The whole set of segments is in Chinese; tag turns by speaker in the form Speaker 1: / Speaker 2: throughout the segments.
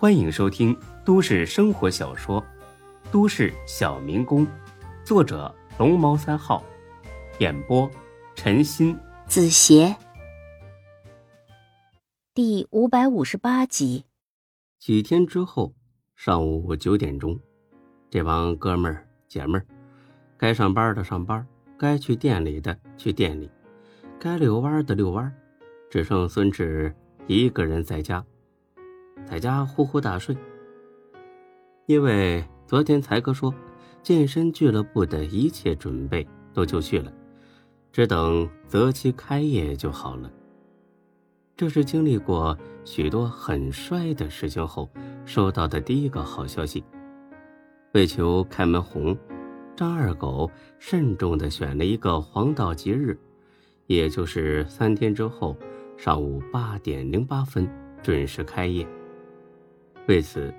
Speaker 1: 欢迎收听都市生活小说《都市小民工》，作者龙猫三号，演播陈鑫、
Speaker 2: 子邪，第五百五十八集。
Speaker 3: 几天之后，上午九点钟，这帮哥们儿姐们儿，该上班的上班，该去店里的去店里，该遛弯的遛弯，只剩孙志一个人在家。在家呼呼大睡，因为昨天才哥说，健身俱乐部的一切准备都就绪了，只等择期开业就好了。这是经历过许多很衰的事情后收到的第一个好消息。为求开门红，张二狗慎重的选了一个黄道吉日，也就是三天之后上午八点零八分准时开业。为此，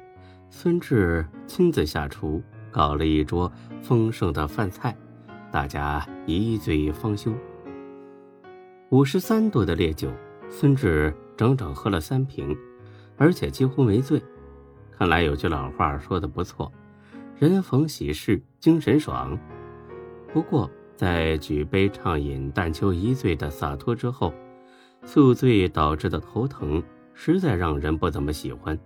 Speaker 3: 孙志亲自下厨，搞了一桌丰盛的饭菜，大家一醉方休。五十三度的烈酒，孙志整整喝了三瓶，而且几乎没醉。看来有句老话说的不错：“人逢喜事精神爽。”不过，在举杯畅饮、但求一醉的洒脱之后，宿醉导致的头疼，实在让人不怎么喜欢。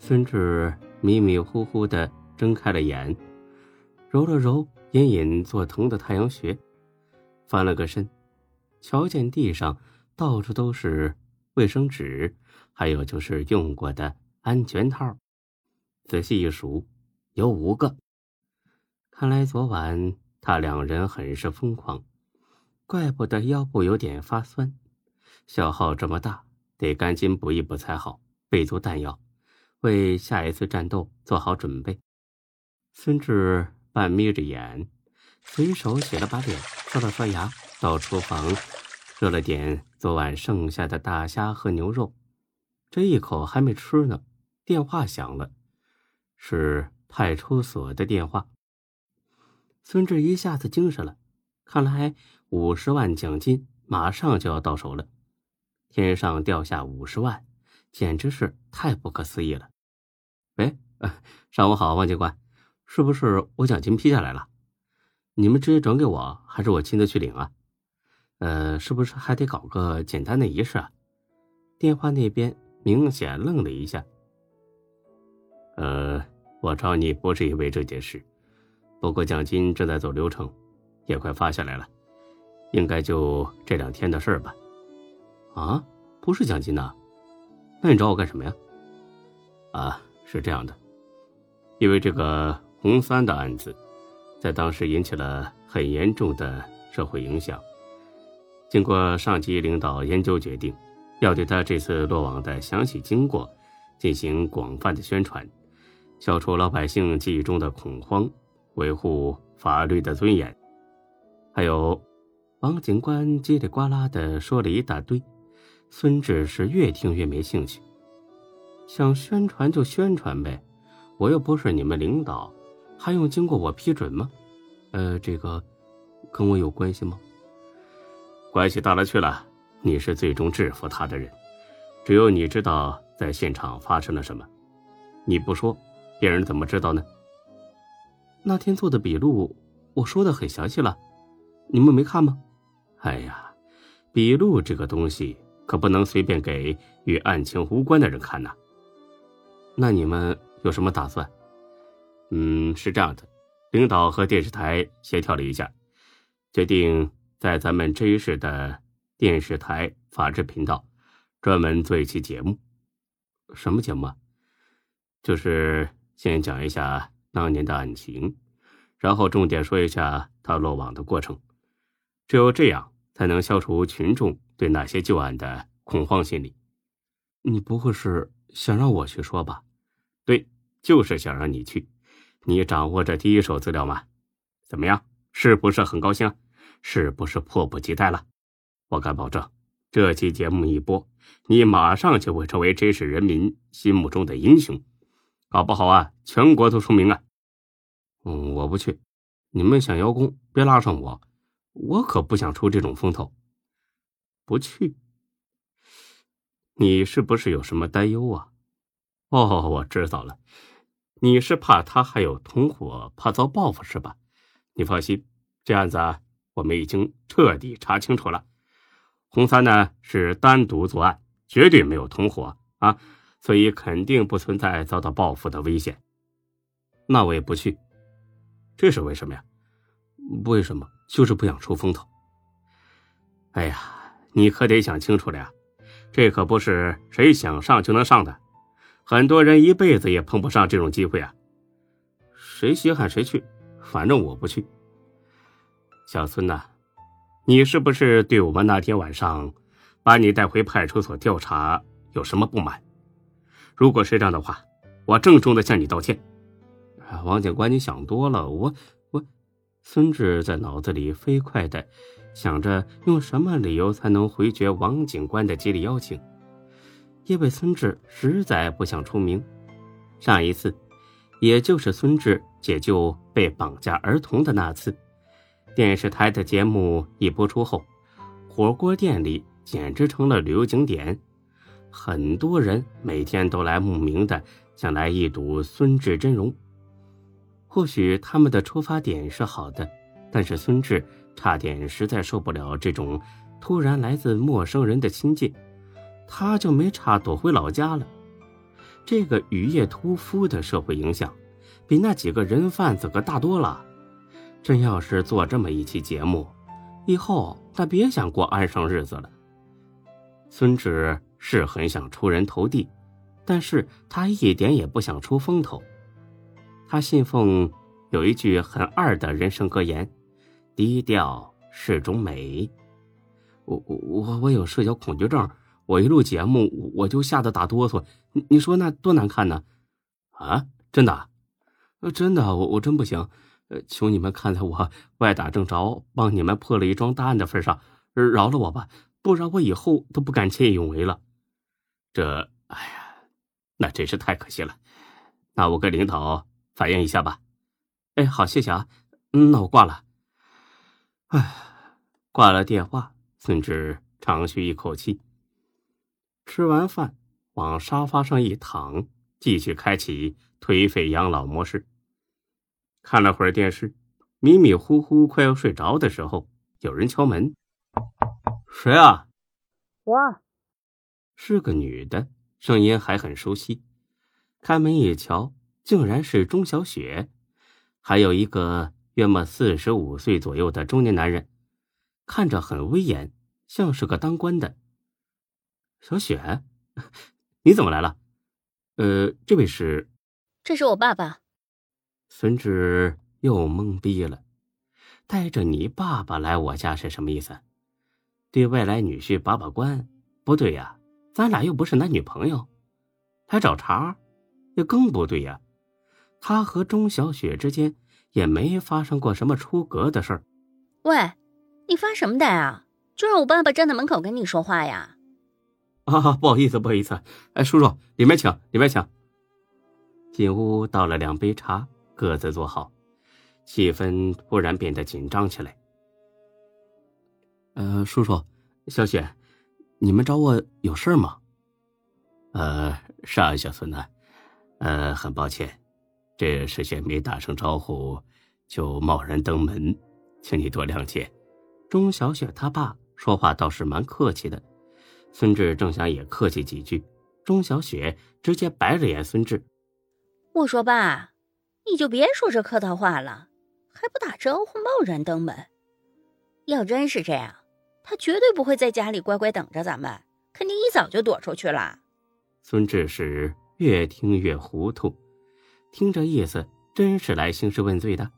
Speaker 3: 孙志迷迷糊糊的睁开了眼，揉了揉隐隐作疼的太阳穴，翻了个身，瞧见地上到处都是卫生纸，还有就是用过的安全套。仔细一数，有五个。看来昨晚他两人很是疯狂，怪不得腰部有点发酸。消耗这么大，得赶紧补一补才好，备足弹药。为下一次战斗做好准备。孙志半眯着眼，随手洗了把脸，刷了刷牙，到厨房热了点昨晚剩下的大虾和牛肉。这一口还没吃呢，电话响了，是派出所的电话。孙志一下子精神了，看来五十万奖金马上就要到手了，天上掉下五十万！简直是太不可思议了！喂，上午好，王警官，是不是我奖金批下来了？你们直接转给我，还是我亲自去领啊？呃，是不是还得搞个简单的仪式啊？电话那边明显愣了一下。呃，我找你不是因为这件事，不过奖金正在走流程，也快发下来了，应该就这两天的事儿吧？啊，不是奖金呐？那你找我干什么呀？啊，是这样的，因为这个红三的案子，在当时引起了很严重的社会影响。经过上级领导研究决定，要对他这次落网的详细经过进行广泛的宣传，消除老百姓记忆中的恐慌，维护法律的尊严。还有，王警官叽里呱啦的说了一大堆。孙志是越听越没兴趣，想宣传就宣传呗，我又不是你们领导，还用经过我批准吗？呃，这个跟我有关系吗？关系大了去了，你是最终制服他的人，只有你知道在现场发生了什么，你不说，别人怎么知道呢？那天做的笔录，我说的很详细了，你们没看吗？哎呀，笔录这个东西。可不能随便给与案情无关的人看呐。那你们有什么打算？嗯，是这样的，领导和电视台协调了一下，决定在咱们这一市的电视台法制频道专门做一期节目。什么节目？就是先讲一下当年的案情，然后重点说一下他落网的过程。只有这样，才能消除群众。对那些旧案的恐慌心理，你不会是想让我去说吧？对，就是想让你去。你掌握着第一手资料吗？怎么样？是不是很高兴？是不是迫不及待了？我敢保证，这期节目一播，你马上就会成为这市人民心目中的英雄，搞不好啊，全国都出名啊！嗯，我不去。你们想邀功，别拉上我，我可不想出这种风头。不去，你是不是有什么担忧啊？哦，我知道了，你是怕他还有同伙，怕遭报复是吧？你放心，这案子我们已经彻底查清楚了。洪三呢是单独作案，绝对没有同伙啊，所以肯定不存在遭到报复的危险。那我也不去，这是为什么呀？为什么？就是不想出风头。哎呀，你可得想清楚了呀，这可不是谁想上就能上的。很多人一辈子也碰不上这种机会啊！谁稀罕谁去，反正我不去。小孙呐，你是不是对我们那天晚上把你带回派出所调查有什么不满？如果是这样的话，我郑重的向你道歉。王警官，你想多了。我，孙志在脑子里飞快的想着用什么理由才能回绝王警官的接力邀请。因为孙志实在不想出名，上一次，也就是孙志解救被绑架儿童的那次，电视台的节目一播出后，火锅店里简直成了旅游景点，很多人每天都来慕名的想来一睹孙志真容。或许他们的出发点是好的，但是孙志差点实在受不了这种突然来自陌生人的亲近。他就没差躲回老家了。这个雨夜屠夫的社会影响，比那几个人贩子可大多了。真要是做这么一期节目，以后他别想过安生日子了。孙志是很想出人头地，但是他一点也不想出风头。他信奉有一句很二的人生格言：“低调是种美。”我我我有社交恐惧症。我一录节目，我就吓得打哆嗦。你你说那多难看呢？啊，真的，呃，真的，我我真不行。呃，求你们看在我歪打正着，帮你们破了一桩大案的份上，饶了我吧，不然我以后都不敢见义勇为了。这，哎呀，那真是太可惜了。那我跟领导反映一下吧。哎，好，谢谢啊。嗯，那我挂了。哎，挂了电话，孙志长吁一口气。吃完饭，往沙发上一躺，继续开启颓废养老模式。看了会儿电视，迷迷糊糊快要睡着的时候，有人敲门。谁啊？
Speaker 2: 我。
Speaker 3: 是个女的，声音还很熟悉。开门一瞧，竟然是钟小雪，还有一个约莫四十五岁左右的中年男人，看着很威严，像是个当官的。小雪，你怎么来了？呃，这位是？
Speaker 2: 这是我爸爸。
Speaker 3: 孙志又懵逼了，带着你爸爸来我家是什么意思？对外来女婿把把关？不对呀，咱俩又不是男女朋友，还找茬？也更不对呀。他和钟小雪之间也没发生过什么出格的事儿。
Speaker 2: 喂，你发什么呆啊？就让我爸爸站在门口跟你说话呀？
Speaker 3: 啊，不好意思，不好意思。哎，叔叔，里面请，里面请。进屋倒了两杯茶，各自坐好，气氛突然变得紧张起来。呃，叔叔，小雪，你们找我有事吗？呃，是啊，小孙子。呃，很抱歉，这事先没打声招呼就贸然登门，请你多谅解。钟小雪她爸说话倒是蛮客气的。孙志正想也客气几句，钟小雪直接白了眼孙志。
Speaker 2: 我说爸，你就别说这客套话了，还不打招呼贸然登门。要真是这样，他绝对不会在家里乖乖等着咱们，肯定一早就躲出去了。
Speaker 3: 孙志是越听越糊涂，听这意思，真是来兴师问罪的。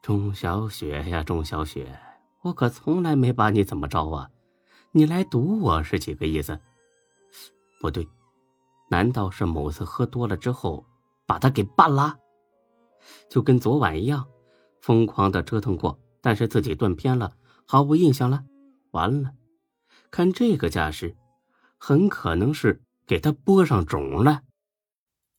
Speaker 3: 钟小雪呀，钟小雪，我可从来没把你怎么着啊。你来堵我是几个意思？不对，难道是某次喝多了之后把他给办了？就跟昨晚一样，疯狂的折腾过，但是自己断片了，毫无印象了。完了，看这个架势，很可能是给他播上种了。